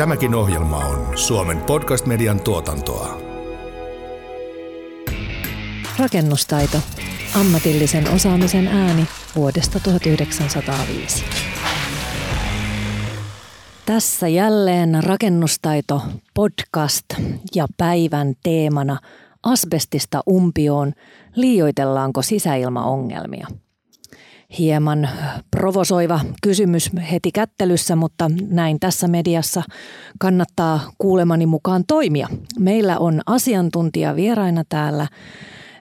Tämäkin ohjelma on Suomen podcast-median tuotantoa. Rakennustaito. Ammatillisen osaamisen ääni vuodesta 1905. Tässä jälleen rakennustaito podcast ja päivän teemana asbestista umpioon liioitellaanko sisäilmaongelmia. Hieman provosoiva kysymys heti kättelyssä, mutta näin tässä mediassa kannattaa kuulemani mukaan toimia. Meillä on asiantuntija vieraina täällä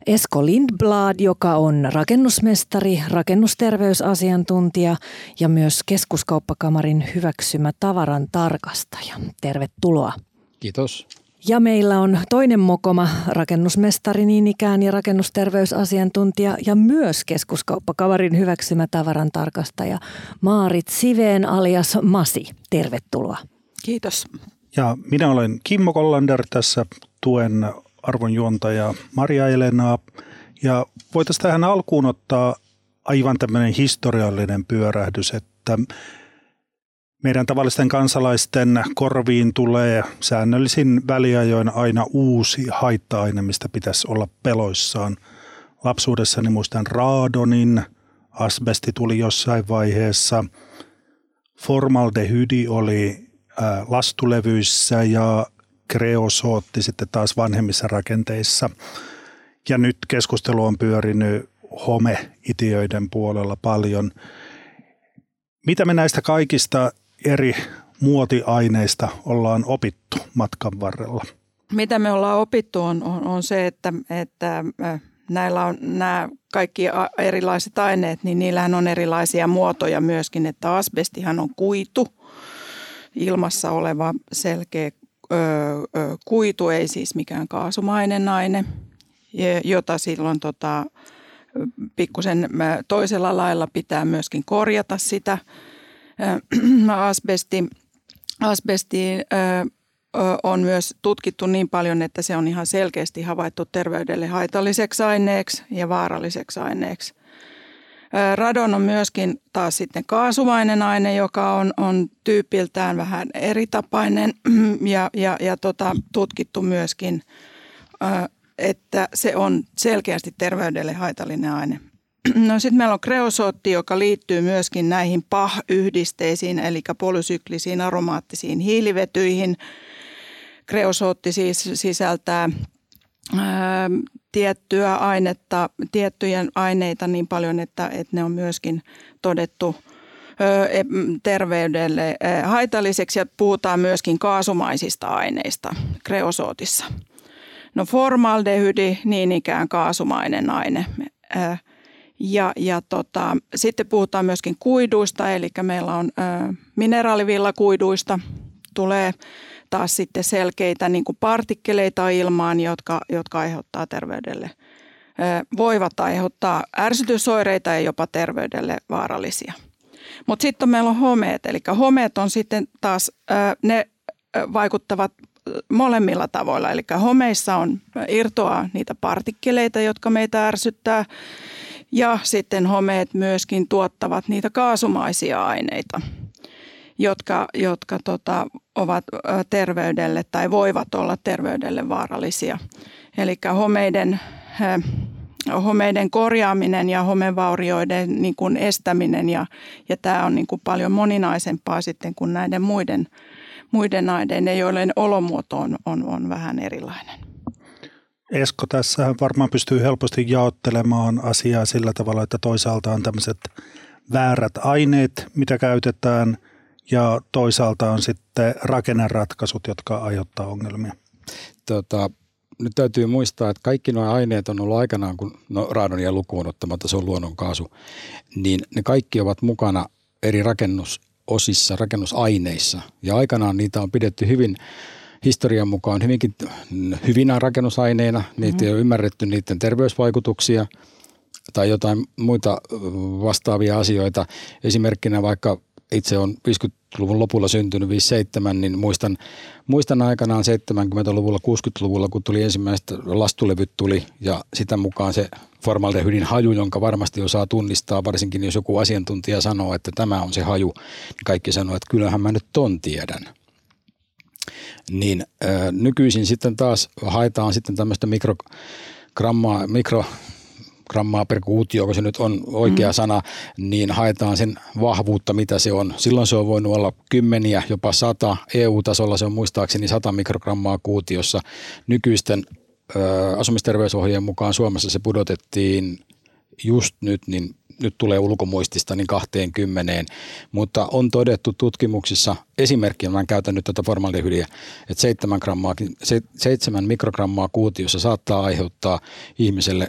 Esko Lindblad, joka on rakennusmestari, rakennusterveysasiantuntija ja myös keskuskauppakamarin hyväksymä tavaran tarkastaja. Tervetuloa. Kiitos. Ja meillä on toinen mokoma, rakennusmestari niin ikään ja rakennusterveysasiantuntija ja myös keskuskauppakamarin hyväksymä tavaran tarkastaja Maarit Siveen alias Masi. Tervetuloa. Kiitos. Ja minä olen Kimmo Kollander tässä tuen arvonjuontaja Maria Elenaa. Ja voitaisiin tähän alkuun ottaa aivan tämmöinen historiallinen pyörähdys, että meidän tavallisten kansalaisten korviin tulee säännöllisin väliajoin aina uusi haitta-aine, mistä pitäisi olla peloissaan. Lapsuudessani muistan raadonin, asbesti tuli jossain vaiheessa, formaldehydi oli lastulevyissä ja kreosootti sitten taas vanhemmissa rakenteissa. Ja nyt keskustelu on pyörinyt homeitiöiden puolella paljon. Mitä me näistä kaikista eri muotiaineista ollaan opittu matkan varrella? Mitä me ollaan opittu on, on, on se, että, että näillä on nämä kaikki erilaiset aineet, niin niillähän on erilaisia muotoja myöskin, että asbestihan on kuitu, ilmassa oleva selkeä ö, ö, kuitu, ei siis mikään kaasumainen aine, jota silloin tota, pikkusen toisella lailla pitää myöskin korjata sitä – asbesti, asbesti on myös tutkittu niin paljon, että se on ihan selkeästi havaittu terveydelle haitalliseksi aineeksi ja vaaralliseksi aineeksi. Radon on myöskin taas sitten kaasumainen aine, joka on, on tyypiltään vähän eritapainen ja, ja, ja tota, tutkittu myöskin, että se on selkeästi terveydelle haitallinen aine. No sitten meillä on kreosootti, joka liittyy myöskin näihin PAH-yhdisteisiin, eli polysyklisiin aromaattisiin hiilivetyihin. Kreosootti siis sisältää ää, tiettyä ainetta, tiettyjen aineita niin paljon, että, että ne on myöskin todettu e, terveydelle haitalliseksi ja puhutaan myöskin kaasumaisista aineista kreosootissa. No formaldehydi, niin ikään kaasumainen aine. Ja, ja tota, sitten puhutaan myöskin kuiduista, eli meillä on ö, mineraalivillakuiduista, tulee taas sitten selkeitä niin kuin partikkeleita ilmaan, jotka, jotka aiheuttaa terveydelle, ö, voivat aiheuttaa ärsytysoireita ja jopa terveydelle vaarallisia. Mutta sitten meillä on homeet, eli homeet on sitten taas, ö, ne vaikuttavat molemmilla tavoilla. Eli homeissa on irtoa niitä partikkeleita, jotka meitä ärsyttää ja sitten homeet myöskin tuottavat niitä kaasumaisia aineita, jotka, jotka tota, ovat terveydelle tai voivat olla terveydelle vaarallisia. Eli homeiden, homeiden korjaaminen ja homevaurioiden niin kuin estäminen ja, ja tämä on niin kuin paljon moninaisempaa sitten kuin näiden muiden, muiden aineiden, joiden olomuoto on, on, on vähän erilainen. Esko tässä varmaan pystyy helposti jaottelemaan asiaa sillä tavalla, että toisaalta on tämmöiset väärät aineet, mitä käytetään, ja toisaalta on sitten rakenneratkaisut, jotka aiheuttaa ongelmia. Tota, nyt täytyy muistaa, että kaikki nuo aineet on ollut aikanaan, kun no, raadonia lukuun ottamatta se on luonnonkaasu, niin ne kaikki ovat mukana eri rakennusosissa, rakennusaineissa. Ja aikanaan niitä on pidetty hyvin historian mukaan hyvinkin hyvinä rakennusaineina. Niitä mm-hmm. ei ole ymmärretty niiden terveysvaikutuksia tai jotain muita vastaavia asioita. Esimerkkinä vaikka itse on 50-luvun lopulla syntynyt 57, niin muistan, muistan aikanaan 70-luvulla, 60-luvulla, kun tuli ensimmäiset lastulevyt tuli ja sitä mukaan se formaldehydin haju, jonka varmasti osaa tunnistaa, varsinkin jos joku asiantuntija sanoo, että tämä on se haju, niin kaikki sanoo, että kyllähän mä nyt ton tiedän. Niin ää, nykyisin sitten taas haetaan sitten tämmöistä mikrogrammaa, mikro, grammaa per kuutio, kun se nyt on oikea mm. sana, niin haetaan sen vahvuutta, mitä se on. Silloin se on voinut olla kymmeniä, jopa sata. EU-tasolla se on muistaakseni 100 mikrogrammaa kuutiossa. Nykyisten ö, asumisterveysohjeen mukaan Suomessa se pudotettiin just nyt, niin nyt tulee ulkomuistista niin 20, mutta on todettu tutkimuksissa, esimerkkinä mä käytän nyt tätä formaldehydiä, että 7, grammaa, 7 mikrogrammaa kuutiossa saattaa aiheuttaa ihmiselle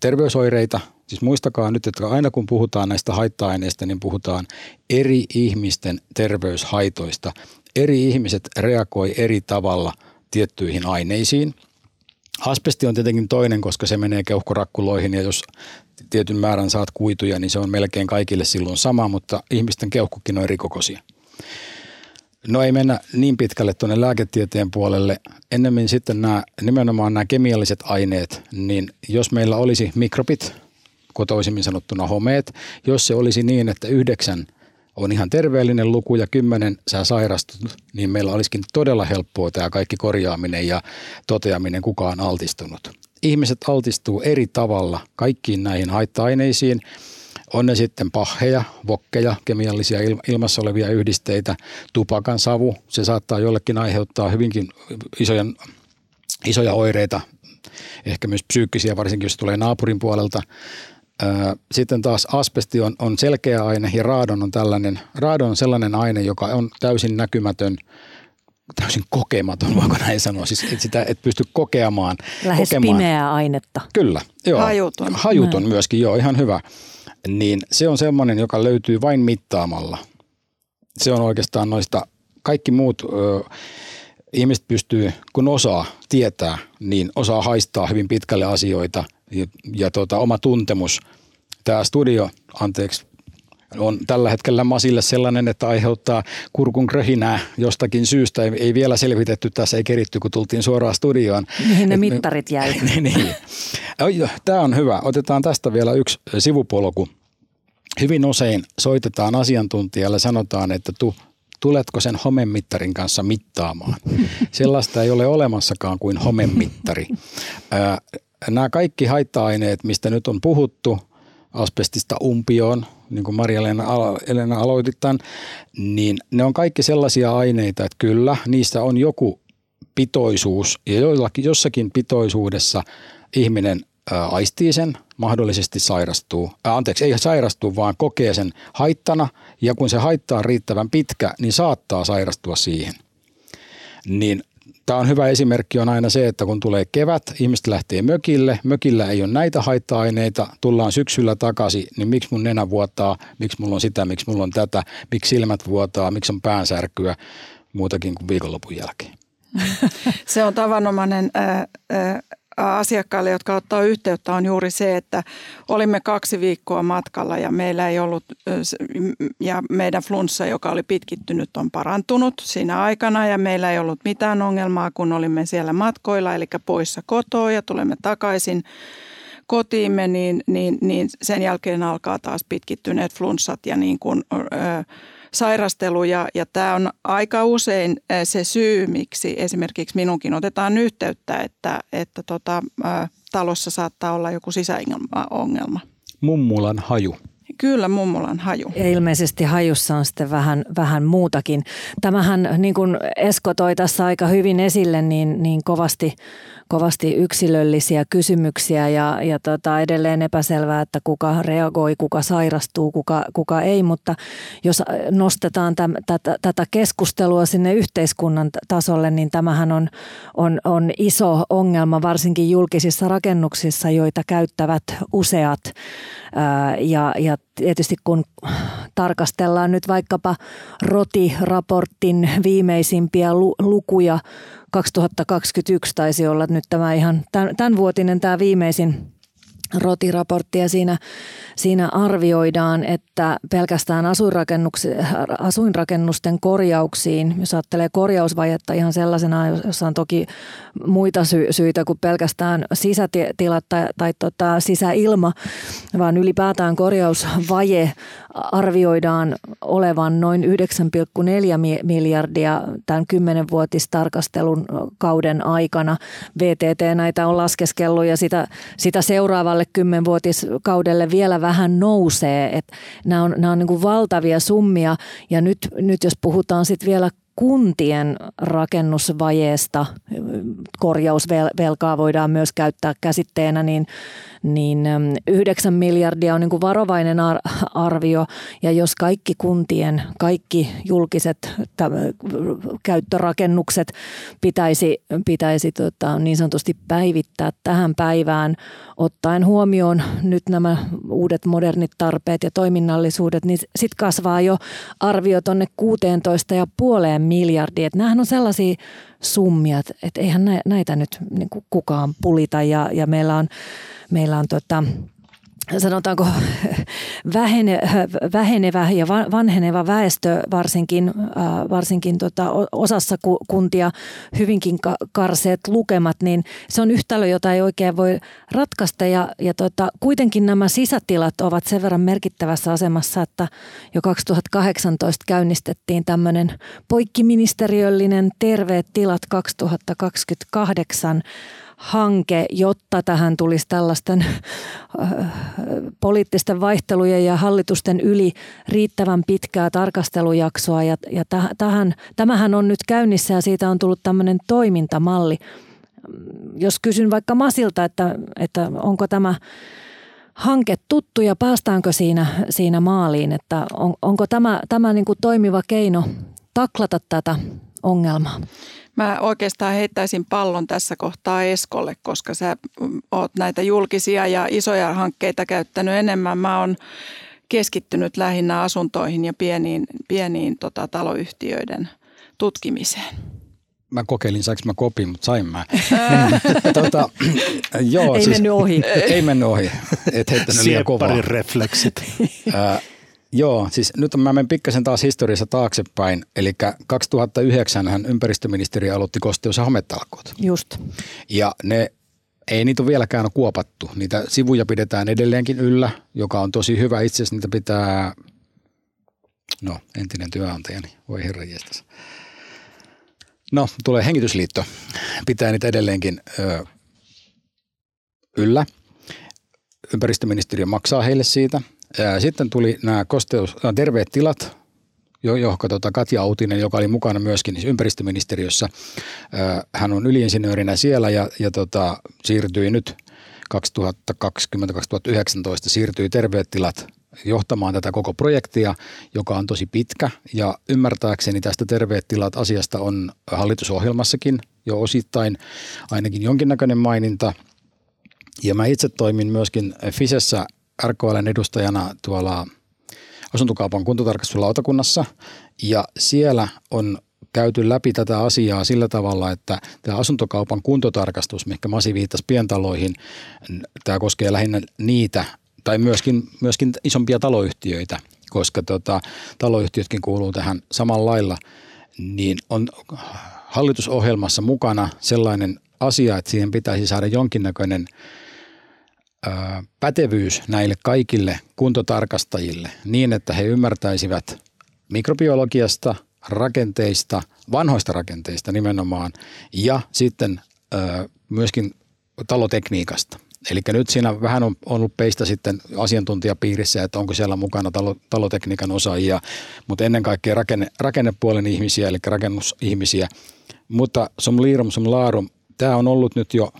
terveysoireita. Siis muistakaa nyt, että aina kun puhutaan näistä haitta-aineista, niin puhutaan eri ihmisten terveyshaitoista. Eri ihmiset reagoi eri tavalla tiettyihin aineisiin. Asbesti on tietenkin toinen, koska se menee keuhkorakkuloihin ja jos tietyn määrän saat kuituja, niin se on melkein kaikille silloin sama, mutta ihmisten keuhkokin on eri kokoisia. No ei mennä niin pitkälle tuonne lääketieteen puolelle. Ennemmin sitten nämä, nimenomaan nämä kemialliset aineet, niin jos meillä olisi mikrobit, kotoisimmin sanottuna homeet, jos se olisi niin, että yhdeksän on ihan terveellinen luku ja kymmenen sä sairastut, niin meillä olisikin todella helppoa tämä kaikki korjaaminen ja toteaminen, kuka on altistunut. Ihmiset altistuu eri tavalla kaikkiin näihin haitta-aineisiin on ne sitten paheja, vokkeja, kemiallisia ilmassa olevia yhdisteitä, tupakan savu. Se saattaa jollekin aiheuttaa hyvinkin isoja, isoja oireita, ehkä myös psyykkisiä, varsinkin jos tulee naapurin puolelta. Sitten taas asbesti on, on selkeä aine ja raadon on tällainen. Raadon on sellainen aine, joka on täysin näkymätön täysin kokematon, voiko näin sanoa, siis et sitä et pysty kokemaan. Lähes kokemaan. pimeää ainetta. Kyllä, joo. Hajuton. Hajuton myöskin, joo, ihan hyvä niin se on semmoinen, joka löytyy vain mittaamalla. Se on oikeastaan noista, kaikki muut ö, ihmiset pystyy, kun osaa tietää, niin osaa haistaa hyvin pitkälle asioita ja, ja tota, oma tuntemus. Tämä studio, anteeksi, on tällä hetkellä Masille sellainen, että aiheuttaa kurkun kröhinää jostakin syystä. Ei, ei vielä selvitetty tässä, ei keritty, kun tultiin suoraan studioon. Mihin ne Et mittarit jäi? niin, niin. Tämä on hyvä. Otetaan tästä vielä yksi sivupolku. Hyvin usein soitetaan asiantuntijalle sanotaan, että tu, tuletko sen homemittarin kanssa mittaamaan. Sellaista ei ole olemassakaan kuin homemittari. Nämä kaikki haitta-aineet, mistä nyt on puhuttu, asbestista umpioon, niin kuin Maria-Elena Elena aloitit tämän, niin ne on kaikki sellaisia aineita, että kyllä, niissä on joku pitoisuus ja joillakin, jossakin pitoisuudessa ihminen aistii sen, mahdollisesti sairastuu, ää, anteeksi, ei sairastu, vaan kokee sen haittana ja kun se haittaa riittävän pitkä, niin saattaa sairastua siihen. Niin Tämä on hyvä esimerkki on aina se, että kun tulee kevät, ihmiset lähtee mökille, mökillä ei ole näitä haitta-aineita, tullaan syksyllä takaisin, niin miksi mun nenä vuotaa, miksi mulla on sitä, miksi mulla on tätä, miksi silmät vuotaa, miksi on päänsärkyä, muutakin kuin viikonlopun jälkeen. Se on tavanomainen äh, äh, asiakkaille, jotka ottaa yhteyttä, on juuri se, että olimme kaksi viikkoa matkalla ja meillä ei ollut, ja meidän flunssa, joka oli pitkittynyt, on parantunut siinä aikana ja meillä ei ollut mitään ongelmaa, kun olimme siellä matkoilla, eli poissa kotoa ja tulemme takaisin kotiimme, niin, niin, niin sen jälkeen alkaa taas pitkittyneet flunssat ja niin kuin, ö, sairastelu ja, ja tämä on aika usein se syy, miksi esimerkiksi minunkin otetaan yhteyttä, että, että tota, talossa saattaa olla joku sisäongelma. Mummulan haju. Kyllä, mummolan haju. Ja ilmeisesti hajussa on sitten vähän, vähän muutakin. Tämähän, niin kuin Esko toi tässä aika hyvin esille, niin, niin kovasti, kovasti yksilöllisiä kysymyksiä ja, ja tota, edelleen epäselvää, että kuka reagoi, kuka sairastuu, kuka, kuka ei. Mutta jos nostetaan täm, tätä, tätä keskustelua sinne yhteiskunnan tasolle, niin tämähän on, on, on iso ongelma varsinkin julkisissa rakennuksissa, joita käyttävät useat ja, ja tietysti kun tarkastellaan nyt vaikkapa ROTI-raportin viimeisimpiä lukuja, 2021 taisi olla nyt tämä ihan tämänvuotinen tämä viimeisin rotiraportti. Ja siinä, siinä arvioidaan, että pelkästään asuinrakennusten korjauksiin, jos ajattelee korjausvajetta ihan sellaisena, jossa on toki muita sy- syitä kuin pelkästään sisätilat tai, tai tota, sisäilma, vaan ylipäätään korjausvaje arvioidaan olevan noin 9,4 miljardia tämän kymmenenvuotistarkastelun kauden aikana. VTT näitä on laskeskellut ja sitä, sitä seuraavalle kymmenvuotiskaudelle vielä vähän nousee. Et nämä on, nämä on niin kuin valtavia summia ja nyt, nyt jos puhutaan sitten vielä kuntien rakennusvajeesta, korjausvelkaa voidaan myös käyttää käsitteenä, niin niin 9 miljardia on niin kuin varovainen arvio ja jos kaikki kuntien, kaikki julkiset käyttörakennukset pitäisi, pitäisi tota, niin sanotusti päivittää tähän päivään ottaen huomioon nyt nämä uudet modernit tarpeet ja toiminnallisuudet, niin sitten kasvaa jo arvio tuonne 16,5 miljardia. Että nämähän on sellaisia summia, että eihän näitä nyt niin kukaan pulita ja, ja meillä on meillä on tota, sanotaanko vähene, vähenevä ja vanheneva väestö varsinkin, varsinkin tota osassa kuntia hyvinkin karseet lukemat, niin se on yhtälö, jota ei oikein voi ratkaista. Ja, ja tota, kuitenkin nämä sisätilat ovat sen verran merkittävässä asemassa, että jo 2018 käynnistettiin tämmöinen poikkiministeriöllinen Terveet tilat 2028 hanke, jotta tähän tulisi tällaisten äh, poliittisten vaihtelujen ja hallitusten yli riittävän pitkää tarkastelujaksoa. Ja, ja tähän, tämähän on nyt käynnissä ja siitä on tullut tämmöinen toimintamalli. Jos kysyn vaikka Masilta, että, että onko tämä hanke tuttu ja päästäänkö siinä, siinä maaliin, että on, onko tämä, tämä niin kuin toimiva keino taklata tätä ongelmaa? Mä oikeastaan heittäisin pallon tässä kohtaa Eskolle, koska sä oot näitä julkisia ja isoja hankkeita käyttänyt enemmän. Mä oon keskittynyt lähinnä asuntoihin ja pieniin, pieniin tota, taloyhtiöiden tutkimiseen. Mä kokeilin, saanko mä kopin, mutta sain mä. tota, joo, ei siis, mennyt ohi. Ei mennyt ohi. Et heittänyt liian kovaa. refleksit. Joo, siis nyt mä menen pikkasen taas historiassa taaksepäin. Eli 2009 hän ympäristöministeriö aloitti kosteus- ja hometalkoot. Just. Ja ne ei niitä ole vieläkään kuopattu. Niitä sivuja pidetään edelleenkin yllä, joka on tosi hyvä. Itse asiassa niitä pitää, no entinen työnantajani, voi herra jestas. No, tulee hengitysliitto. Pitää niitä edelleenkin ö, yllä. Ympäristöministeriö maksaa heille siitä – sitten tuli nämä kosteus, nämä terveet tilat, johon tota Katja Autinen, joka oli mukana myöskin siis ympäristöministeriössä. Hän on yliinsinöörinä siellä ja, ja tota, siirtyi nyt 2020-2019 siirtyi terveet tilat johtamaan tätä koko projektia, joka on tosi pitkä. Ja ymmärtääkseni tästä terveet tilat asiasta on hallitusohjelmassakin jo osittain ainakin jonkinnäköinen maininta. Ja mä itse toimin myöskin Fisessä RKLn edustajana tuolla asuntokaupan kuntotarkastuslautakunnassa ja siellä on käyty läpi tätä asiaa sillä tavalla, että tämä asuntokaupan kuntotarkastus, mikä Masi viittasi pientaloihin, tämä koskee lähinnä niitä tai myöskin, myöskin isompia taloyhtiöitä, koska tota, taloyhtiötkin kuuluu tähän samalla lailla, niin on hallitusohjelmassa mukana sellainen asia, että siihen pitäisi saada jonkinnäköinen – pätevyys näille kaikille kuntotarkastajille niin, että he ymmärtäisivät mikrobiologiasta, rakenteista, vanhoista rakenteista nimenomaan ja sitten myöskin talotekniikasta. Eli nyt siinä vähän on ollut peistä sitten asiantuntijapiirissä, että onko siellä mukana talo, talotekniikan osaajia, mutta ennen kaikkea rakenne, rakennepuolen ihmisiä, eli rakennusihmisiä. Mutta som liirum, som laarum, tämä on ollut nyt jo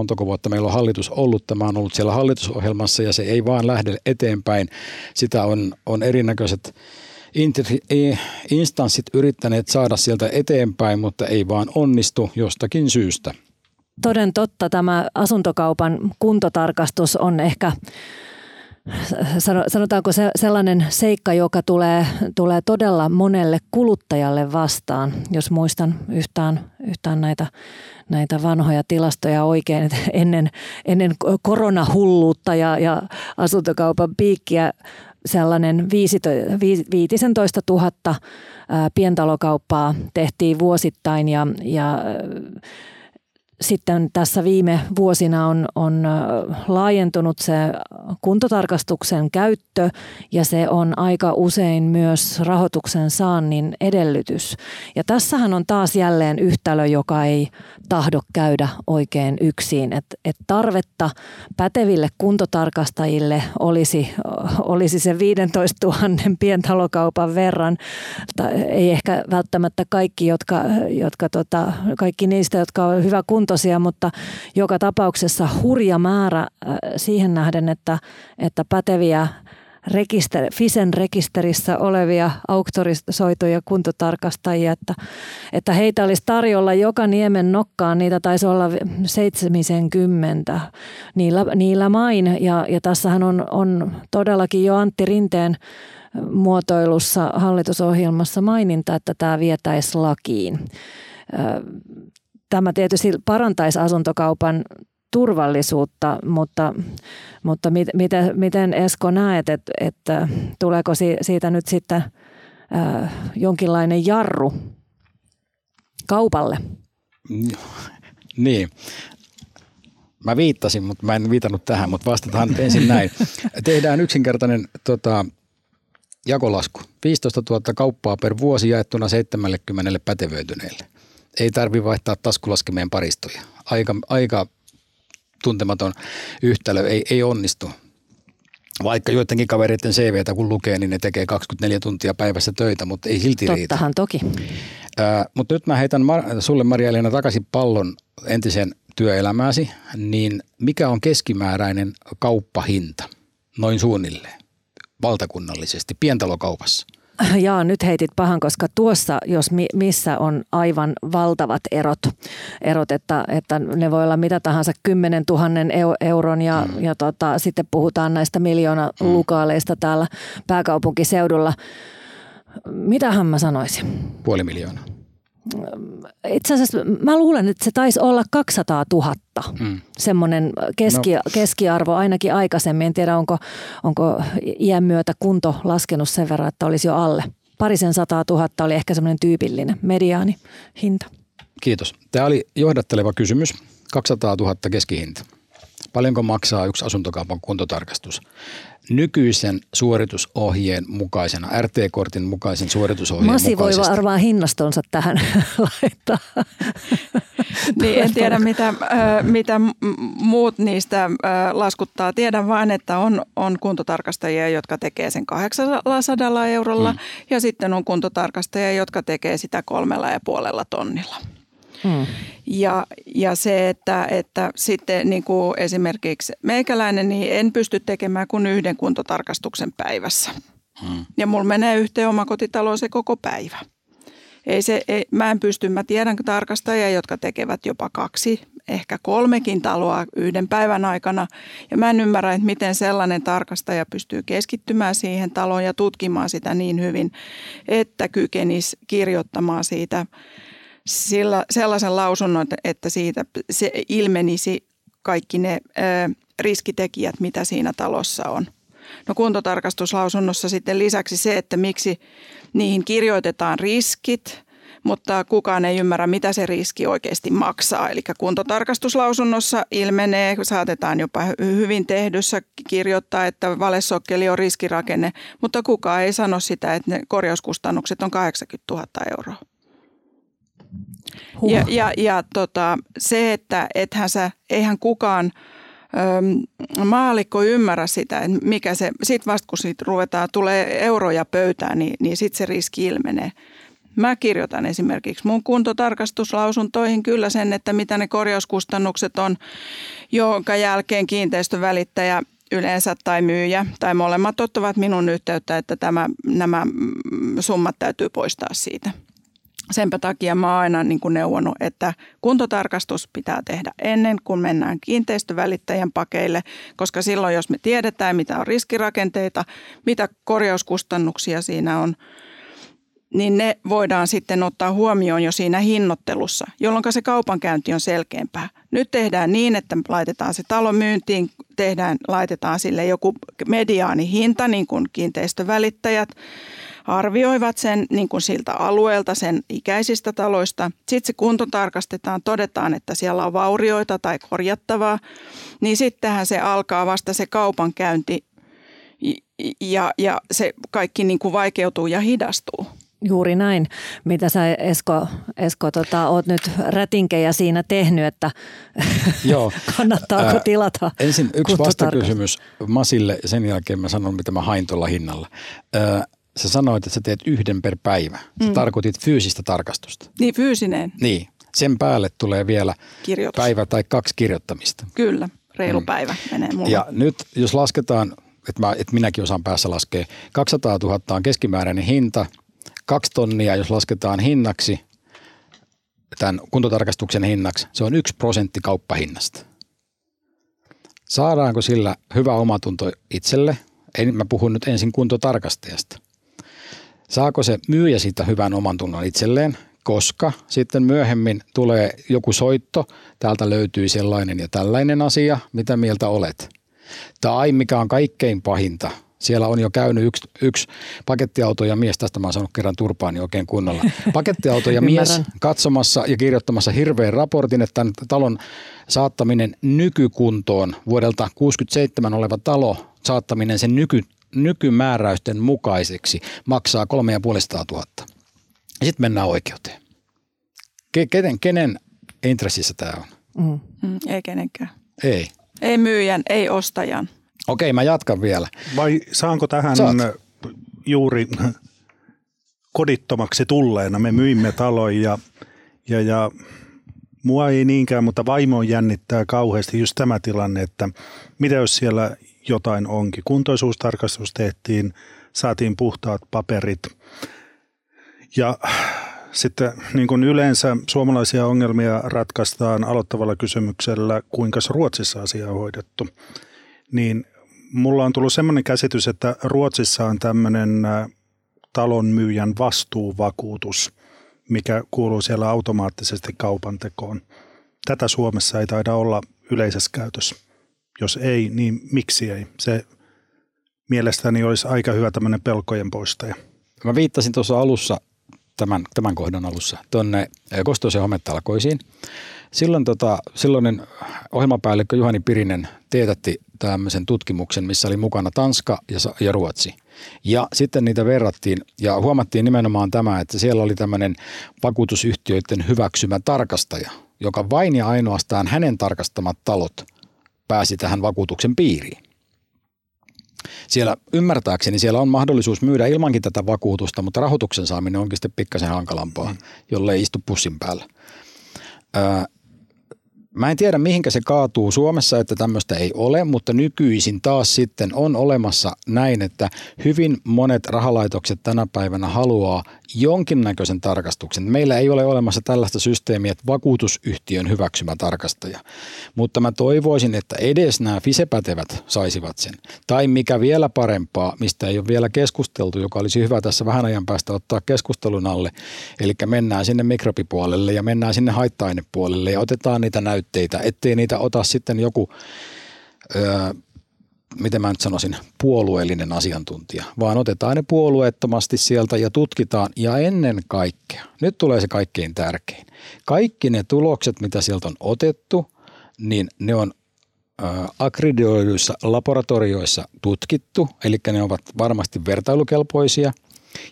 montako vuotta meillä on hallitus ollut. Tämä on ollut siellä hallitusohjelmassa ja se ei vaan lähde eteenpäin. Sitä on, on erinäköiset instanssit yrittäneet saada sieltä eteenpäin, mutta ei vaan onnistu jostakin syystä. Toden totta tämä asuntokaupan kuntotarkastus on ehkä sanotaanko se sellainen seikka, joka tulee, tulee todella monelle kuluttajalle vastaan, jos muistan yhtään, yhtään näitä, näitä vanhoja tilastoja oikein, että ennen, ennen koronahulluutta ja, ja asuntokaupan piikkiä sellainen 15 000 pientalokauppaa tehtiin vuosittain ja, ja sitten tässä viime vuosina on, on laajentunut se kuntotarkastuksen käyttö ja se on aika usein myös rahoituksen saannin edellytys. Ja tässähän on taas jälleen yhtälö, joka ei tahdo käydä oikein yksin. Et, et tarvetta päteville kuntotarkastajille olisi, olisi se 15 000 pientalokaupan verran. Ei ehkä välttämättä kaikki, jotka, jotka tota, kaikki niistä, jotka on hyvä kunto kuntoisia, mutta joka tapauksessa hurja määrä äh, siihen nähden, että, että päteviä rekister, FISEN rekisterissä olevia auktorisoituja kuntotarkastajia, että, että heitä olisi tarjolla joka niemen nokkaan, niitä taisi olla 70 niillä, niillä main. Ja, ja tässähän on, on todellakin jo Antti Rinteen muotoilussa hallitusohjelmassa maininta, että tämä vietäisi lakiin. Tämä tietysti parantaisi asuntokaupan turvallisuutta, mutta, mutta mit, miten, miten Esko näet, että, että tuleeko siitä nyt sitten äh, jonkinlainen jarru kaupalle? Niin. Mä viittasin, mutta mä en viitannut tähän, mutta vastataan ensin näin. Tehdään yksinkertainen tota, jakolasku. 15 000 kauppaa per vuosi jaettuna 70 pätevöityneille – ei tarvi vaihtaa taskulaskemien paristoja. Aika, aika tuntematon yhtälö ei, ei onnistu. Vaikka joidenkin kavereiden CVtä kun lukee, niin ne tekee 24 tuntia päivässä töitä, mutta ei silti Tottahan riitä. Tottahan toki. Ää, mutta nyt mä heitän sulle Maria-Elina takaisin pallon entisen työelämääsi, niin mikä on keskimääräinen kauppahinta noin suunnilleen valtakunnallisesti pientalokaupassa? Jaa, nyt heitit pahan, koska tuossa, jos mi, missä on aivan valtavat erot, erot että, että ne voi olla mitä tahansa 10 000 euron ja, mm. ja tota, sitten puhutaan näistä miljoona mm. lukaaleista täällä pääkaupunkiseudulla. Mitähän mä sanoisin? Puoli miljoonaa. Itse asiassa mä luulen, että se taisi olla 200 000, mm. semmoinen keski, no. keskiarvo ainakin aikaisemmin. En tiedä, onko, onko iän myötä kunto laskenut sen verran, että olisi jo alle. Parisen sataa tuhatta oli ehkä semmoinen tyypillinen mediaani hinta. Kiitos. Tämä oli johdatteleva kysymys. 200 000 keskihinta. Paljonko maksaa yksi asuntokaupan kuntotarkastus? Nykyisen suoritusohjeen mukaisena, RT-kortin mukaisen suoritusohjeen Masi mukaisesti. voi arvaa hinnastonsa tähän laittaa. niin, en tiedä mitä, mitä muut niistä laskuttaa. Tiedän vain, että on, on kuntotarkastajia, jotka tekee sen 800 eurolla mm. ja sitten on kuntotarkastajia, jotka tekee sitä kolmella ja puolella tonnilla. Hmm. Ja, ja se, että, että sitten niin kuin esimerkiksi meikäläinen, niin en pysty tekemään kuin yhden kuntotarkastuksen päivässä. Hmm. Ja mulla menee yhteen omakotitaloon se koko päivä. Ei se, ei, mä en pysty, mä tiedän tarkastajia, jotka tekevät jopa kaksi, ehkä kolmekin taloa yhden päivän aikana. Ja mä en ymmärrä, että miten sellainen tarkastaja pystyy keskittymään siihen taloon ja tutkimaan sitä niin hyvin, että kykenisi kirjoittamaan siitä sillä, sellaisen lausunnon, että siitä se ilmenisi kaikki ne ö, riskitekijät, mitä siinä talossa on. No kuntotarkastuslausunnossa sitten lisäksi se, että miksi niihin kirjoitetaan riskit, mutta kukaan ei ymmärrä, mitä se riski oikeasti maksaa. Eli kuntotarkastuslausunnossa ilmenee, saatetaan jopa hyvin tehdyssä kirjoittaa, että valesokkeli on riskirakenne, mutta kukaan ei sano sitä, että ne korjauskustannukset on 80 000 euroa. Huh. Ja, ja, ja tota, se, että ethän sä, eihän kukaan ö, maalikko ymmärrä sitä, että mikä se, sit vasta kun siitä ruvetaan, tulee euroja pöytään, niin, niin sitten se riski ilmenee. Mä kirjoitan esimerkiksi mun kuntotarkastuslausuntoihin kyllä sen, että mitä ne korjauskustannukset on, jonka jälkeen kiinteistövälittäjä yleensä tai myyjä tai molemmat ottavat minun yhteyttä, että tämä, nämä summat täytyy poistaa siitä Senpä takia mä oon aina niin kuin neuvonut, että kuntotarkastus pitää tehdä ennen kuin mennään kiinteistövälittäjän pakeille, koska silloin jos me tiedetään, mitä on riskirakenteita, mitä korjauskustannuksia siinä on, niin ne voidaan sitten ottaa huomioon jo siinä hinnoittelussa, jolloin se kaupankäynti on selkeämpää. Nyt tehdään niin, että laitetaan se talo myyntiin, tehdään, laitetaan sille joku mediaanihinta, niin kuin kiinteistövälittäjät arvioivat sen niin kuin siltä alueelta, sen ikäisistä taloista. Sitten se kunto tarkastetaan, todetaan, että siellä on vaurioita tai korjattavaa, niin sittenhän se alkaa vasta se kaupankäynti ja, ja se kaikki niin kuin vaikeutuu ja hidastuu. Juuri näin. Mitä sä Esko, Esko tota, oot nyt rätinkejä siinä tehnyt, että Joo. kannattaako Ää, tilata? Ensin yksi vastakysymys Masille ja sen jälkeen mä sanon, mitä mä hain tuolla hinnalla. Ää, sä sanoit, että sä teet yhden per päivä. Sä mm. tarkoitit fyysistä tarkastusta. Niin, fyysinen. Niin. Sen päälle tulee vielä Kirjoitus. päivä tai kaksi kirjoittamista. Kyllä, reilu mm. päivä menee mulle. Ja nyt jos lasketaan, että, mä, että minäkin osaan päässä laskea, 200 000 on keskimääräinen hinta – kaksi tonnia, jos lasketaan hinnaksi, tämän kuntotarkastuksen hinnaksi, se on yksi prosentti kauppahinnasta. Saadaanko sillä hyvä omatunto itselle? En, mä puhun nyt ensin kuntotarkastajasta. Saako se myyjä siitä hyvän oman tunnon itselleen, koska sitten myöhemmin tulee joku soitto, täältä löytyy sellainen ja tällainen asia, mitä mieltä olet. Tai mikä on kaikkein pahinta, siellä on jo käynyt yksi, yksi pakettiauto ja mies, tästä mä oon saanut kerran turpaani oikein kunnolla. Pakettiauto ja mies katsomassa ja kirjoittamassa hirveän raportin, että tämän talon saattaminen nykykuntoon, vuodelta 67 oleva talo, saattaminen sen nyky, nykymääräysten mukaiseksi maksaa 3500 000. Sitten mennään oikeuteen. Kenen, kenen intressissä tämä on? Mm. Mm, ei kenenkään. Ei. Ei myyjän, ei ostajan. Okei, mä jatkan vielä. Vai saanko tähän Saat. juuri kodittomaksi tulleena? Me myimme talon ja, ja, ja mua ei niinkään, mutta vaimo jännittää kauheasti just tämä tilanne, että mitä jos siellä jotain onkin. Kuntoisuustarkastus tehtiin, saatiin puhtaat paperit ja sitten niin kuin yleensä suomalaisia ongelmia ratkaistaan aloittavalla kysymyksellä, kuinka Ruotsissa asia on hoidettu. Niin mulla on tullut semmoinen käsitys, että Ruotsissa on tämmöinen talon myyjän vastuuvakuutus, mikä kuuluu siellä automaattisesti kaupan tekoon. Tätä Suomessa ei taida olla yleisessä käytössä. Jos ei, niin miksi ei? Se mielestäni olisi aika hyvä tämmöinen pelkojen poistaja. Mä viittasin tuossa alussa, tämän, tämän kohdan alussa, tuonne kosteus- ja hometalkoisiin. Silloin tota, silloinen ohjelmapäällikkö Juhani Pirinen teetätti tämmöisen tutkimuksen, missä oli mukana Tanska ja, ja Ruotsi. Ja sitten niitä verrattiin ja huomattiin nimenomaan tämä, että siellä oli tämmöinen vakuutusyhtiöiden hyväksymä tarkastaja, joka vain ja ainoastaan hänen tarkastamat talot pääsi tähän vakuutuksen piiriin. Siellä ymmärtääkseni siellä on mahdollisuus myydä ilmankin tätä vakuutusta, mutta rahoituksen saaminen onkin sitten pikkasen hankalampaa, mm. jolle ei istu pussin päällä. Mä en tiedä, mihinkä se kaatuu Suomessa, että tämmöistä ei ole, mutta nykyisin taas sitten on olemassa näin, että hyvin monet rahalaitokset tänä päivänä haluaa jonkinnäköisen tarkastuksen. Meillä ei ole olemassa tällaista systeemiä, että vakuutusyhtiön hyväksymä tarkastaja, mutta mä toivoisin, että edes nämä fisepätevät saisivat sen. Tai mikä vielä parempaa, mistä ei ole vielä keskusteltu, joka olisi hyvä tässä vähän ajan päästä ottaa keskustelun alle, eli mennään sinne mikrobipuolelle ja mennään sinne haitta-ainepuolelle ja otetaan niitä näytteitä, ettei niitä ota sitten joku miten mä nyt sanoisin, puolueellinen asiantuntija, vaan otetaan ne puolueettomasti sieltä ja tutkitaan ja ennen kaikkea, nyt tulee se kaikkein tärkein, kaikki ne tulokset, mitä sieltä on otettu, niin ne on akkreditoiduissa laboratorioissa tutkittu, eli ne ovat varmasti vertailukelpoisia.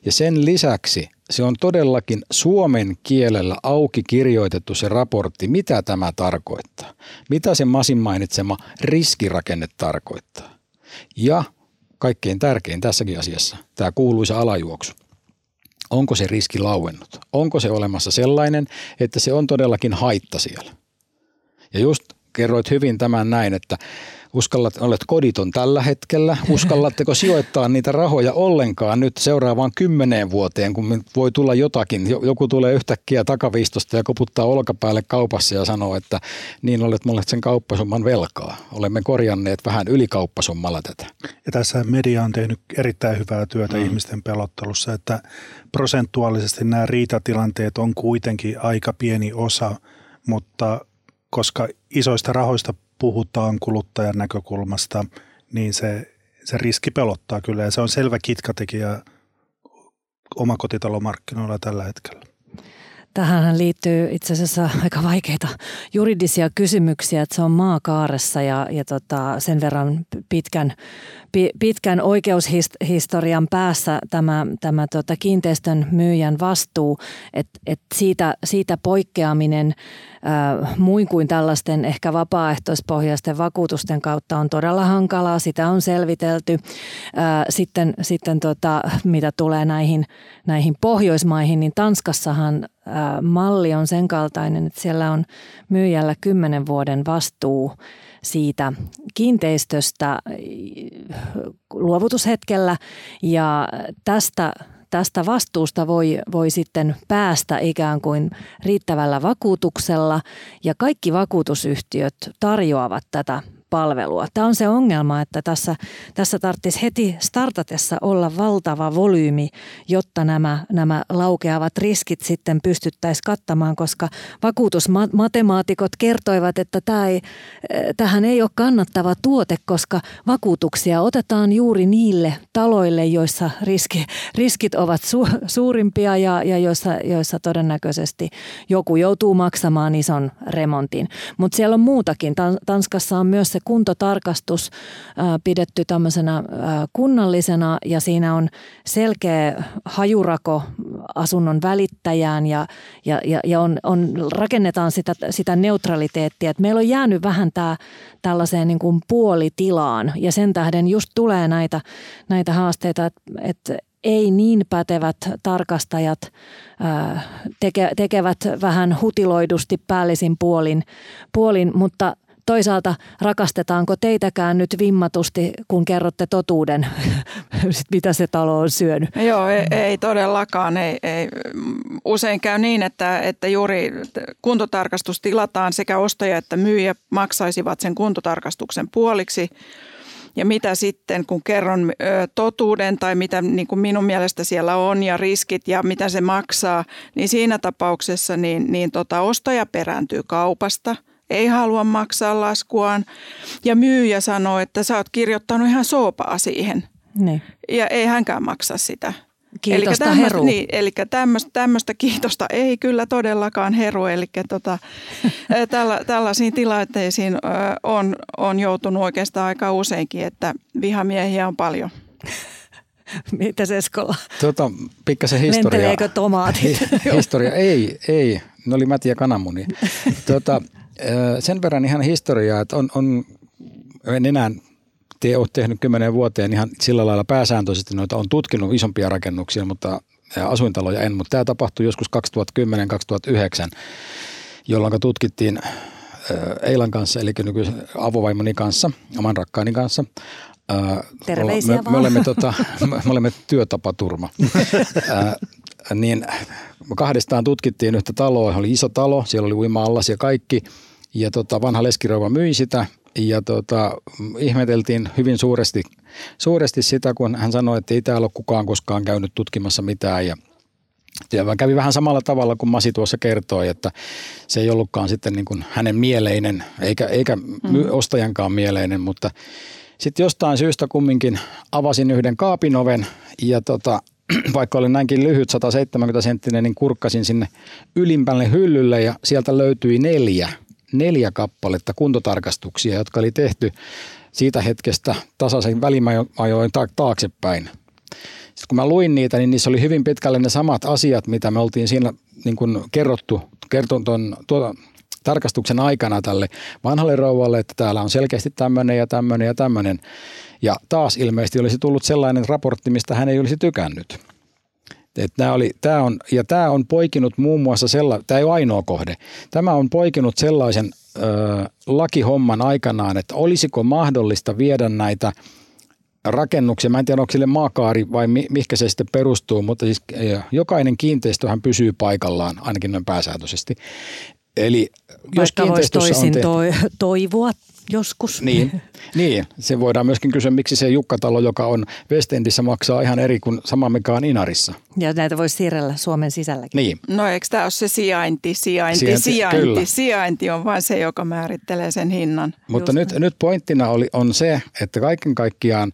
Ja sen lisäksi se on todellakin suomen kielellä auki kirjoitettu se raportti, mitä tämä tarkoittaa. Mitä se Masin mainitsema riskirakenne tarkoittaa. Ja kaikkein tärkein tässäkin asiassa, tämä kuuluisa alajuoksu. Onko se riski lauennut? Onko se olemassa sellainen, että se on todellakin haitta siellä? Ja just kerroit hyvin tämän näin, että Uskallat, olet koditon tällä hetkellä. Uskallatteko sijoittaa niitä rahoja ollenkaan nyt seuraavaan kymmeneen vuoteen, kun voi tulla jotakin. Joku tulee yhtäkkiä takaviistosta ja koputtaa olkapäälle kaupassa ja sanoo, että niin olet mulle sen kauppasumman velkaa. Olemme korjanneet vähän ylikauppasummalla tätä. Ja tässä media on tehnyt erittäin hyvää työtä mm. ihmisten pelottelussa, että prosentuaalisesti nämä riitatilanteet on kuitenkin aika pieni osa, mutta koska isoista rahoista puhutaan kuluttajan näkökulmasta, niin se, se riski pelottaa kyllä ja se on selvä kitkatekijä omakotitalomarkkinoilla tällä hetkellä. Tähän liittyy itse asiassa aika vaikeita juridisia kysymyksiä, että se on maakaaressa ja, ja tota, sen verran pitkän, pitkän oikeushistorian päässä tämä, tämä tota kiinteistön myyjän vastuu, että et siitä, siitä poikkeaminen äh, muin kuin tällaisten ehkä vapaaehtoispohjaisten vakuutusten kautta on todella hankalaa, sitä on selvitelty. Äh, sitten sitten tota, mitä tulee näihin, näihin Pohjoismaihin, niin Tanskassahan malli on sen kaltainen, että siellä on myyjällä kymmenen vuoden vastuu siitä kiinteistöstä luovutushetkellä. Ja tästä tästä vastuusta voi, voi sitten päästä ikään kuin riittävällä vakuutuksella. Ja kaikki vakuutusyhtiöt tarjoavat tätä palvelua. Tämä on se ongelma, että tässä, tässä tarvitsisi heti startatessa olla valtava volyymi, jotta nämä, nämä laukeavat riskit sitten pystyttäisiin kattamaan, koska vakuutusmatemaatikot kertoivat, että tämä ei, tähän ei ole kannattava tuote, koska vakuutuksia otetaan juuri niille taloille, joissa riski, riskit ovat su, suurimpia ja, ja joissa, joissa todennäköisesti joku joutuu maksamaan ison remontin. Mutta siellä on muutakin. Tanskassa on myös se se kuntotarkastus pidetty tämmöisenä kunnallisena ja siinä on selkeä hajurako asunnon välittäjään ja, ja, ja, ja on, on, rakennetaan sitä, sitä neutraliteettia. Et meillä on jäänyt vähän tää, tällaiseen niin kuin puolitilaan ja sen tähden just tulee näitä, näitä haasteita, että et ei niin pätevät tarkastajat teke, tekevät vähän hutiloidusti päällisin puolin, puolin mutta – toisaalta rakastetaanko teitäkään nyt vimmatusti, kun kerrotte totuuden, mitä se talo on syönyt? Joo, ei, ei todellakaan. Ei, ei. Usein käy niin, että, että juuri kuntotarkastus tilataan sekä ostaja että myyjä maksaisivat sen kuntotarkastuksen puoliksi. Ja mitä sitten, kun kerron totuuden tai mitä niin kuin minun mielestä siellä on ja riskit ja mitä se maksaa, niin siinä tapauksessa niin, niin tota, ostaja perääntyy kaupasta – ei halua maksaa laskuaan. Ja myyjä sanoo, että sä oot kirjoittanut ihan soopaa siihen. Niin. Ja ei hänkään maksa sitä. Kiitosta eli heru. Niin, eli tämmöistä, kiitosta ei kyllä todellakaan heru. Eli tota, tällä, tällaisiin tilanteisiin on, on joutunut oikeastaan aika useinkin, että vihamiehiä on paljon. Mitä Eskola? Tuota, pikkasen historia. Lenteleekö tomaatit? historia, ei, ei. Ne oli mätiä kananmuni. tuota, sen verran ihan historiaa, että on, on en enää te ole tehnyt kymmenen vuoteen ihan sillä lailla pääsääntöisesti noita on tutkinut isompia rakennuksia, mutta asuintaloja en, mutta tämä tapahtui joskus 2010-2009, jolloin tutkittiin Eilan kanssa, eli nykyisen avovaimoni kanssa, oman rakkaani kanssa. Terveisiä me, me, me, olemme, tota, me olemme työtapaturma. niin kahdestaan tutkittiin yhtä taloa, oli iso talo, siellä oli uima-allas ja kaikki – ja tota, vanha leskirouva myi sitä ja tota, ihmeteltiin hyvin suuresti, suuresti sitä, kun hän sanoi, että ei täällä ole kukaan koskaan käynyt tutkimassa mitään ja ja kävi vähän samalla tavalla kuin Masi tuossa kertoi, että se ei ollutkaan sitten niin kuin hänen mieleinen, eikä, eikä mm. ostajankaan mieleinen, mutta sitten jostain syystä kumminkin avasin yhden kaapin oven ja tota, vaikka oli näinkin lyhyt 170 senttinen, niin kurkkasin sinne ylimpälle hyllylle ja sieltä löytyi neljä – neljä kappaletta kuntotarkastuksia, jotka oli tehty siitä hetkestä tasaisen välimajoin taaksepäin. Sitten kun mä luin niitä, niin niissä oli hyvin pitkälle ne samat asiat, mitä me oltiin siinä niin kuin kerrottu, kertun ton, tuota, tarkastuksen aikana tälle vanhalle rouvalle, että täällä on selkeästi tämmöinen ja tämmöinen ja tämmöinen. Ja taas ilmeisesti olisi tullut sellainen raportti, mistä hän ei olisi tykännyt. Et tämä oli, tämä on, ja tämä on poikinut muun muassa sellainen, tämä ei ole ainoa kohde, tämä on poikinut sellaisen ö, lakihomman aikanaan, että olisiko mahdollista viedä näitä rakennuksia, mä en tiedä onko sille maakaari vai mi, mihinkä se sitten perustuu, mutta siis jokainen kiinteistöhän pysyy paikallaan, ainakin noin pääsääntöisesti. Eli jos Vaikka voisi toisin on tehty, toi, toivoa joskus. Niin, niin, se voidaan myöskin kysyä, miksi se Jukkatalo, joka on Westendissä, maksaa ihan eri kuin sama, mikä on Inarissa. Ja näitä voisi siirrellä Suomen sisälläkin. Niin. No eikö tämä ole se sijainti, sijainti, Sijainti, sijainti. kyllä. Sijainti on vain se, joka määrittelee sen hinnan. Mutta Just nyt, nyt pointtina oli, on se, että kaiken kaikkiaan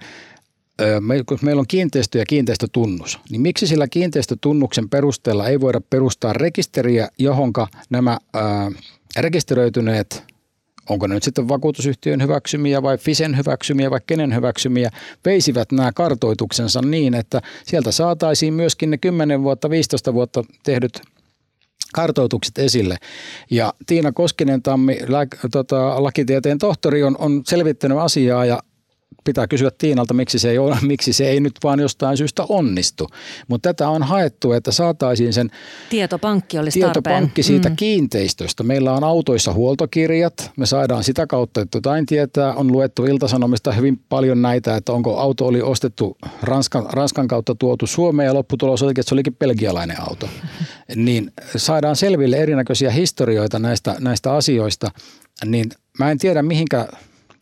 me, kun meillä on kiinteistö ja kiinteistötunnus, niin miksi sillä kiinteistötunnuksen perusteella ei voida perustaa rekisteriä, johonka nämä ö, rekisteröityneet, onko ne nyt sitten vakuutusyhtiön hyväksymiä vai FISEN hyväksymiä vai kenen hyväksymiä, veisivät nämä kartoituksensa niin, että sieltä saataisiin myöskin ne 10 vuotta, 15 vuotta tehdyt kartoitukset esille. Ja Tiina Koskinen Tammi, lä, tota, lakitieteen tohtori, on, on selvittänyt asiaa ja pitää kysyä Tiinalta, miksi se ei, ole, miksi se ei nyt vaan jostain syystä onnistu. Mutta tätä on haettu, että saataisiin sen Tietopankki olisi tarpeen. tietopankki siitä mm. kiinteistöstä. Meillä on autoissa huoltokirjat, me saadaan sitä kautta, että jotain tietää. On luettu Iltasanomista hyvin paljon näitä, että onko auto oli ostettu Ranskan, Ranskan kautta tuotu Suomeen ja lopputulos olikin, että se olikin belgialainen auto. Niin saadaan selville erinäköisiä historioita näistä, näistä asioista, niin mä en tiedä mihinkä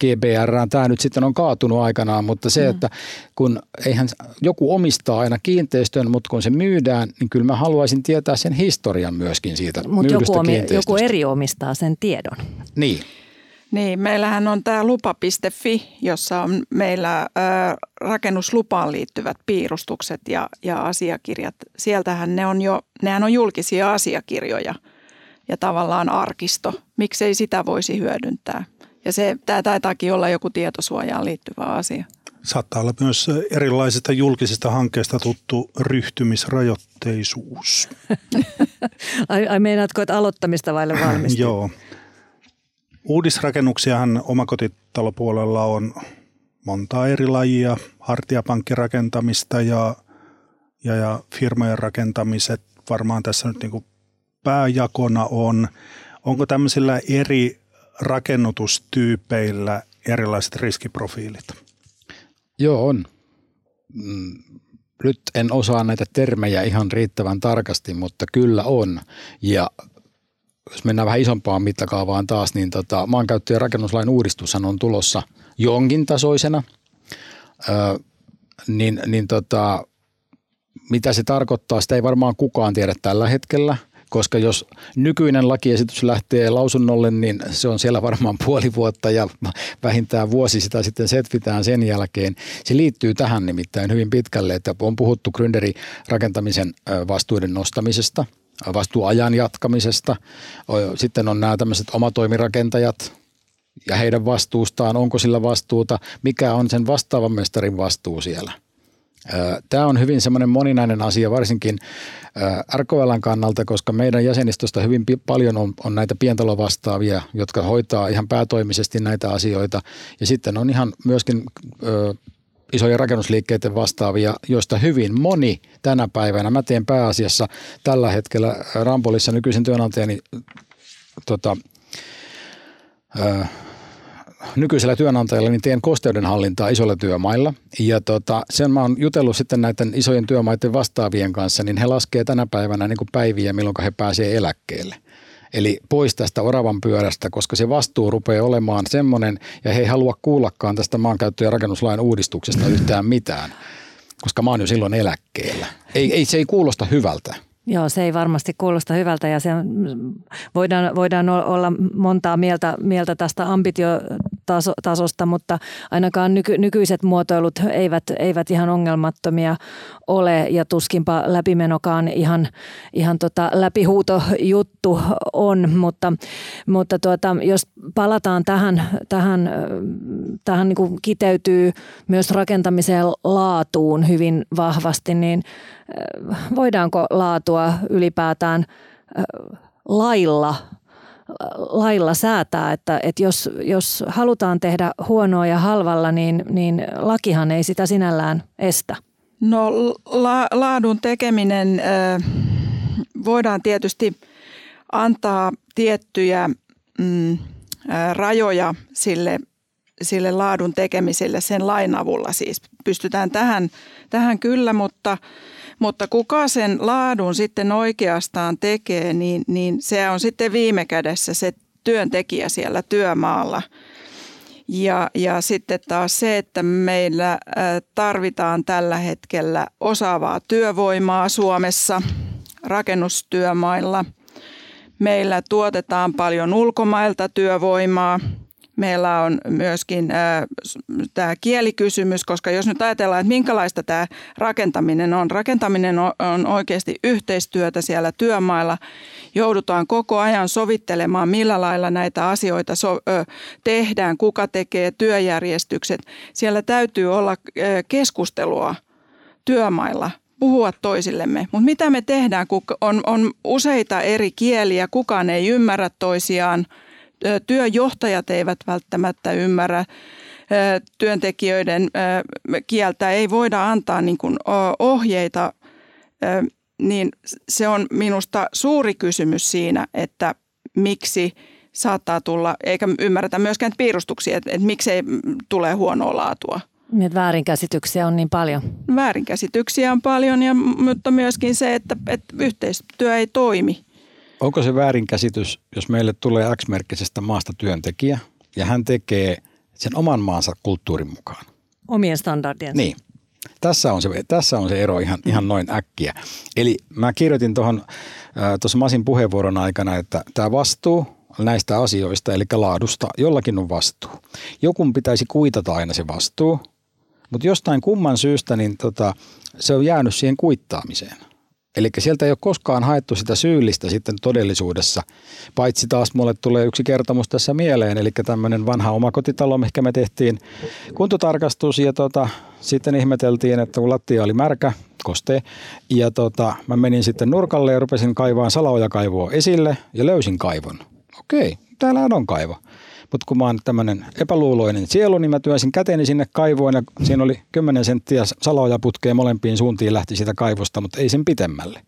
GBR tämä nyt sitten on kaatunut aikanaan, mutta se, että kun eihän joku omistaa aina kiinteistön, mutta kun se myydään, niin kyllä mä haluaisin tietää sen historian myöskin siitä Mutta myydystä joku, omi, kiinteistöstä. joku eri omistaa sen tiedon. Niin, Niin, meillähän on tämä lupa.fi, jossa on meillä ö, rakennuslupaan liittyvät piirustukset ja, ja asiakirjat. Sieltähän ne on jo, nehän on julkisia asiakirjoja ja tavallaan arkisto. Miksei sitä voisi hyödyntää? Ja se, tämä taitaakin olla joku tietosuojaan liittyvä asia. Saattaa olla myös erilaisista julkisista hankkeista tuttu ryhtymisrajoitteisuus. Ai, ai meinaatko, että aloittamista vaille valmistuu? Joo. Uudisrakennuksiahan omakotitalopuolella on monta eri lajia, hartiapankkirakentamista ja, ja, ja firmojen rakentamiset. Varmaan tässä nyt niin kuin pääjakona on. Onko tämmöisillä eri rakennutustyypeillä erilaiset riskiprofiilit? joo on. Mm, Nyt en osaa näitä termejä ihan riittävän tarkasti, mutta kyllä on. Ja jos mennään vähän isompaan mittakaavaan taas, niin tota, maankäyttö- ja rakennuslain uudistushan on tulossa jonkin tasoisena. Ö, niin, niin tota, mitä se tarkoittaa, sitä ei varmaan kukaan tiedä tällä hetkellä, koska jos nykyinen lakiesitys lähtee lausunnolle, niin se on siellä varmaan puoli vuotta ja vähintään vuosi sitä sitten setvitään sen jälkeen. Se liittyy tähän nimittäin hyvin pitkälle, että on puhuttu Gründerin rakentamisen vastuuden nostamisesta, vastuuajan jatkamisesta. Sitten on nämä tämmöiset omatoimirakentajat, ja heidän vastuustaan, onko sillä vastuuta, mikä on sen vastaavan mestarin vastuu siellä. Tämä on hyvin semmoinen moninainen asia, varsinkin RKLn kannalta, koska meidän jäsenistöstä hyvin paljon on, on näitä pientalovastaavia, jotka hoitaa ihan päätoimisesti näitä asioita. Ja sitten on ihan myöskin ö, isojen rakennusliikkeiden vastaavia, joista hyvin moni tänä päivänä, mä teen pääasiassa tällä hetkellä Rampolissa nykyisen työnantajani tota, ö, nykyisellä työnantajalla niin teen kosteudenhallintaa isoilla työmailla. Ja tota, sen mä oon jutellut sitten näiden isojen työmaiden vastaavien kanssa, niin he laskee tänä päivänä niin kuin päiviä, milloin he pääsee eläkkeelle. Eli pois tästä oravan pyörästä, koska se vastuu rupeaa olemaan semmoinen, ja he ei halua kuullakaan tästä maankäyttö- ja rakennuslain uudistuksesta yhtään mitään, koska mä oon jo silloin eläkkeellä. Ei, ei, se ei kuulosta hyvältä. Joo, se ei varmasti kuulosta hyvältä ja se voidaan, voidaan o- olla montaa mieltä, mieltä tästä ambitiotasosta, mutta ainakaan nyky, nykyiset muotoilut eivät, eivät ihan ongelmattomia ole ja tuskinpa läpimenokaan ihan, ihan tota läpihuuto juttu on, mutta, mutta tuota, jos palataan tähän, tähän, tähän niin kiteytyy myös rakentamisen laatuun hyvin vahvasti, niin voidaanko laatua ylipäätään lailla, lailla säätää, että, että jos, jos halutaan tehdä huonoa ja halvalla, niin, niin lakihan ei sitä sinällään estä. No la, laadun tekeminen voidaan tietysti antaa tiettyjä mm, rajoja sille, sille laadun tekemiselle sen lain avulla siis. Pystytään tähän, tähän kyllä, mutta, mutta kuka sen laadun sitten oikeastaan tekee, niin, niin se on sitten viime kädessä se työntekijä siellä työmaalla – ja, ja sitten taas se, että meillä tarvitaan tällä hetkellä osaavaa työvoimaa Suomessa rakennustyömailla. Meillä tuotetaan paljon ulkomailta työvoimaa – meillä on myöskin äh, tämä kielikysymys, koska jos nyt ajatellaan, että minkälaista tämä rakentaminen on. Rakentaminen on, on oikeasti yhteistyötä siellä työmailla. Joudutaan koko ajan sovittelemaan, millä lailla näitä asioita so, ö, tehdään, kuka tekee työjärjestykset. Siellä täytyy olla ö, keskustelua työmailla puhua toisillemme. Mutta mitä me tehdään, kun on, on useita eri kieliä, kukaan ei ymmärrä toisiaan – työjohtajat eivät välttämättä ymmärrä työntekijöiden kieltä, ei voida antaa niin kuin ohjeita, niin se on minusta suuri kysymys siinä, että miksi saattaa tulla, eikä ymmärretä myöskään piirustuksia, että, että miksei tule huonoa laatua. Niin, väärinkäsityksiä on niin paljon. Väärinkäsityksiä on paljon, ja, mutta myöskin se, että, että yhteistyö ei toimi. Onko se väärinkäsitys, jos meille tulee X-merkkisestä maasta työntekijä ja hän tekee sen oman maansa kulttuurin mukaan? Omien standardien. Niin. Tässä on se, tässä on se ero ihan, ihan noin äkkiä. Eli mä kirjoitin tuohon tuossa Masin puheenvuoron aikana, että tämä vastuu näistä asioista, eli laadusta, jollakin on vastuu. Jokun pitäisi kuitata aina se vastuu, mutta jostain kumman syystä niin tota, se on jäänyt siihen kuittaamiseen – Eli sieltä ei ole koskaan haettu sitä syyllistä sitten todellisuudessa, paitsi taas mulle tulee yksi kertomus tässä mieleen, eli tämmöinen vanha omakotitalo, mikä me tehtiin kuntotarkastus ja tota, sitten ihmeteltiin, että kun lattia oli märkä, koste, ja tota, mä menin sitten nurkalle ja rupesin kaivaan salaojakaivoa esille ja löysin kaivon. Okei, täällä on kaivo. Mutta kun mä oon tämmöinen epäluuloinen sielu, niin mä työsin käteni sinne kaivoon ja siinä oli 10 senttiä salaoja putkeen molempiin suuntiin lähti sitä kaivosta, mutta ei sen pitemmälle.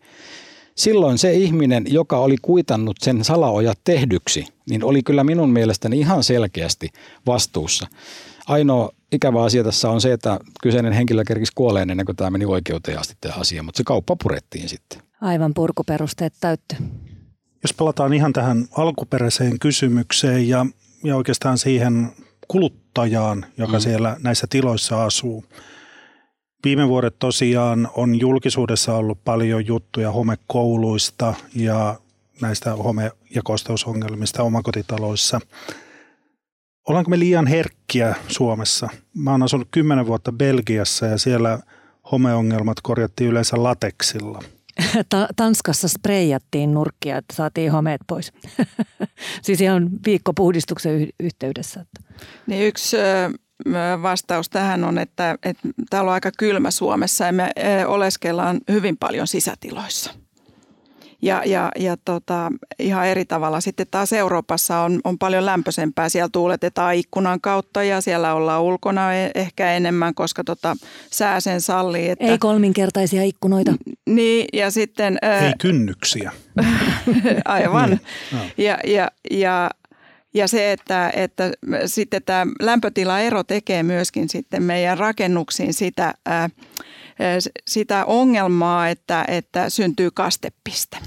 Silloin se ihminen, joka oli kuitannut sen salaojat tehdyksi, niin oli kyllä minun mielestäni ihan selkeästi vastuussa. Ainoa ikävä asia tässä on se, että kyseinen henkilö kerkisi kuoleen ennen kuin tämä meni oikeuteen asti tämä asia, mutta se kauppa purettiin sitten. Aivan purkuperusteet täytty. Jos palataan ihan tähän alkuperäiseen kysymykseen ja ja oikeastaan siihen kuluttajaan, joka mm. siellä näissä tiloissa asuu. Viime vuodet tosiaan on julkisuudessa ollut paljon juttuja homekouluista ja näistä home- ja kosteusongelmista omakotitaloissa. Ollaanko me liian herkkiä Suomessa? Mä oon asunut kymmenen vuotta Belgiassa ja siellä homeongelmat korjattiin yleensä lateksilla – Tanskassa spreijattiin nurkkia, että saatiin homeet pois. siis ihan viikkopuhdistuksen yhteydessä. Niin yksi vastaus tähän on, että, että täällä on aika kylmä Suomessa ja me oleskellaan hyvin paljon sisätiloissa – ja, ja, ja tota, ihan eri tavalla. Sitten taas Euroopassa on, on paljon lämpöisempää. Siellä tuuletetaan ikkunan kautta ja siellä ollaan ulkona e, ehkä enemmän, koska tota, sää sen sallii. Että, Ei kolminkertaisia ikkunoita. Niin ja sitten... Ei kynnyksiä. aivan. Niin. ja, ja, ja, ja se, että, että sitten tämä lämpötilaero tekee myöskin sitten meidän rakennuksiin sitä, ää, sitä ongelmaa, että, että syntyy kastepiste.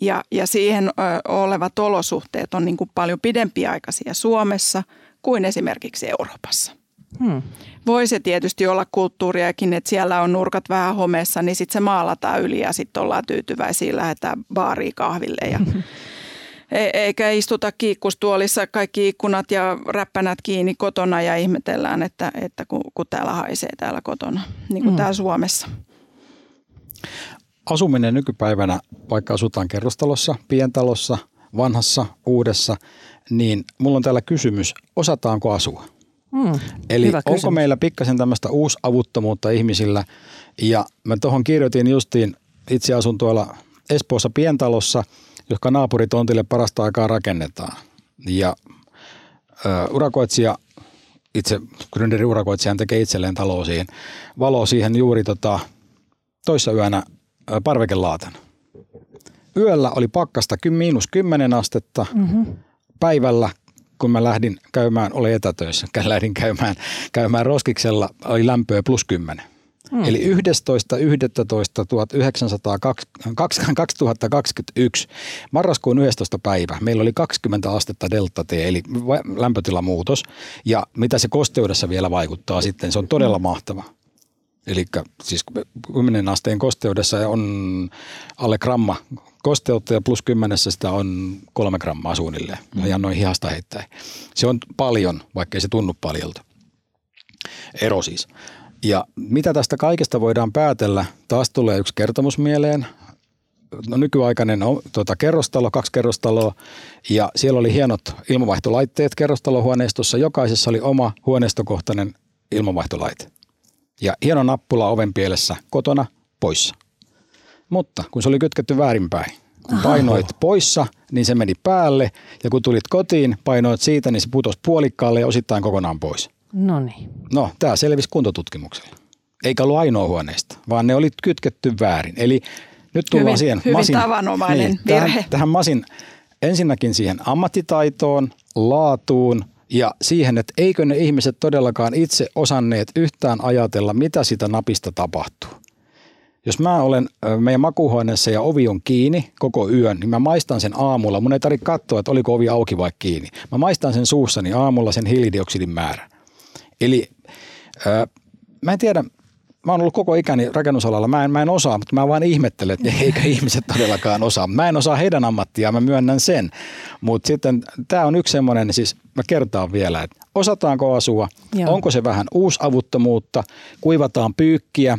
Ja, ja siihen olevat olosuhteet on niin kuin paljon pidempiaikaisia Suomessa kuin esimerkiksi Euroopassa. Hmm. Voi se tietysti olla kulttuuriakin, että siellä on nurkat vähän homeessa, niin sitten se maalataan yli ja sitten ollaan tyytyväisiä, lähdetään baariin kahville ja E- eikä istuta kiikkustuolissa kaikki ikkunat ja räppänät kiinni kotona ja ihmetellään, että, että kun, kun täällä haisee täällä kotona, niin kuin mm. täällä Suomessa. Asuminen nykypäivänä, vaikka asutaan kerrostalossa, pientalossa, vanhassa, uudessa, niin mulla on täällä kysymys, osataanko asua? Mm, Eli onko kysymys. meillä pikkasen tämmöistä uusavuttomuutta ihmisillä? Ja mä tuohon kirjoitin justiin, itse asun tuolla Espoossa pientalossa – jotka naapuritontille parasta aikaa rakennetaan. Ja ö, urakoitsija itse Gründerin urakoitsijan tekee itselleen talo siihen, valo siihen juuri tota, toissa yönä parvekelaatan. Yöllä oli pakkasta miinus 10 astetta. Mm-hmm. Päivällä, kun mä lähdin käymään, oli etätöissä, lähdin käymään, käymään roskiksella, oli lämpöä plus 10. Mm. Eli 11.11.1921 marraskuun 11. päivä meillä oli 20 astetta delta T, eli lämpötilamuutos. Ja mitä se kosteudessa vielä vaikuttaa sitten, se on todella mahtava. Eli siis 10 asteen kosteudessa on alle gramma kosteutta ja plus kymmenessä sitä on kolme grammaa suunnilleen. Mm. Ja noin hihasta heittäen. Se on paljon, vaikkei se tunnu paljolta. Ero siis. Ja mitä tästä kaikesta voidaan päätellä? Taas tulee yksi kertomus mieleen. No, nykyaikainen on, tuota, kerrostalo, kaksi kerrostaloa ja siellä oli hienot ilmavaihtolaitteet kerrostalohuoneistossa. Jokaisessa oli oma huoneistokohtainen ilmavaihtolaite. Ja hieno nappula oven pielessä kotona poissa. Mutta kun se oli kytketty väärinpäin, kun painoit poissa, niin se meni päälle ja kun tulit kotiin, painoit siitä, niin se putosi puolikkaalle ja osittain kokonaan pois. No niin. No, tämä selvisi kuntotutkimuksella. Eikä ollut ainoa huoneesta, vaan ne oli kytketty väärin. Eli nyt tullaan hyvin, siihen hyvin masin, tavanomainen niin, virhe. Tähän, tähän masin ensinnäkin siihen ammattitaitoon, laatuun ja siihen, että eikö ne ihmiset todellakaan itse osanneet yhtään ajatella, mitä sitä napista tapahtuu. Jos mä olen meidän makuuhuoneessa ja ovi on kiinni koko yön, niin mä maistan sen aamulla. Mun ei tarvitse katsoa, että oliko ovi auki vai kiinni. Mä maistan sen suussani aamulla sen hiilidioksidin määrän. Eli äh, mä en tiedä, mä oon ollut koko ikäni rakennusalalla, mä en, mä en osaa, mutta mä vaan ihmettelen, että eikä ihmiset todellakaan osaa. Mä en osaa heidän ammattiaan, mä myönnän sen. Mutta sitten tämä on yksi semmoinen, siis mä kertaan vielä, että osataanko asua, Joo. onko se vähän uusavuttomuutta, kuivataan pyykkiä,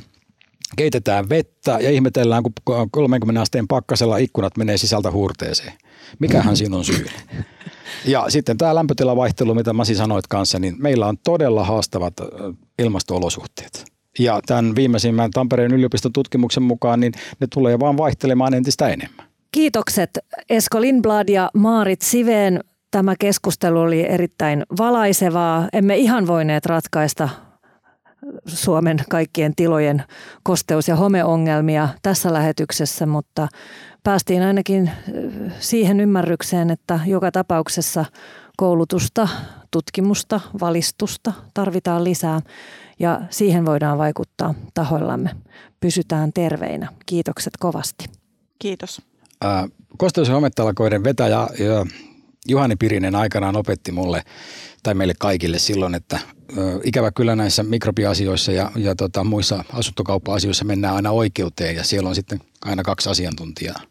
keitetään vettä ja ihmetellään, kun 30 asteen pakkasella ikkunat menee sisältä huurteeseen. Mikähän siinä on syy? Ja sitten tämä lämpötilavaihtelu, mitä Masi sanoit kanssa, niin meillä on todella haastavat ilmastoolosuhteet. Ja tämän viimeisimmän Tampereen yliopiston tutkimuksen mukaan, niin ne tulee vaan vaihtelemaan entistä enemmän. Kiitokset Esko Lindblad ja Maarit Siveen. Tämä keskustelu oli erittäin valaisevaa. Emme ihan voineet ratkaista Suomen kaikkien tilojen kosteus- ja homeongelmia tässä lähetyksessä, mutta päästiin ainakin siihen ymmärrykseen, että joka tapauksessa koulutusta, tutkimusta, valistusta tarvitaan lisää ja siihen voidaan vaikuttaa tahoillamme. Pysytään terveinä. Kiitokset kovasti. Kiitos. Äh, kosteus- ja hometalkoiden vetäjä Juhani Pirinen aikanaan opetti mulle tai meille kaikille silloin, että ö, ikävä kyllä näissä mikrobiasioissa ja, ja tota, muissa asuntokauppa-asioissa mennään aina oikeuteen ja siellä on sitten aina kaksi asiantuntijaa.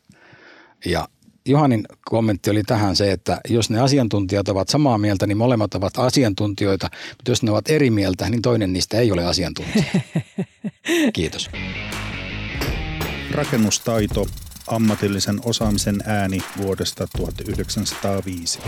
Ja Johanin kommentti oli tähän se, että jos ne asiantuntijat ovat samaa mieltä, niin molemmat ovat asiantuntijoita, mutta jos ne ovat eri mieltä, niin toinen niistä ei ole asiantuntija. Kiitos. Rakennustaito, ammatillisen osaamisen ääni vuodesta 1905.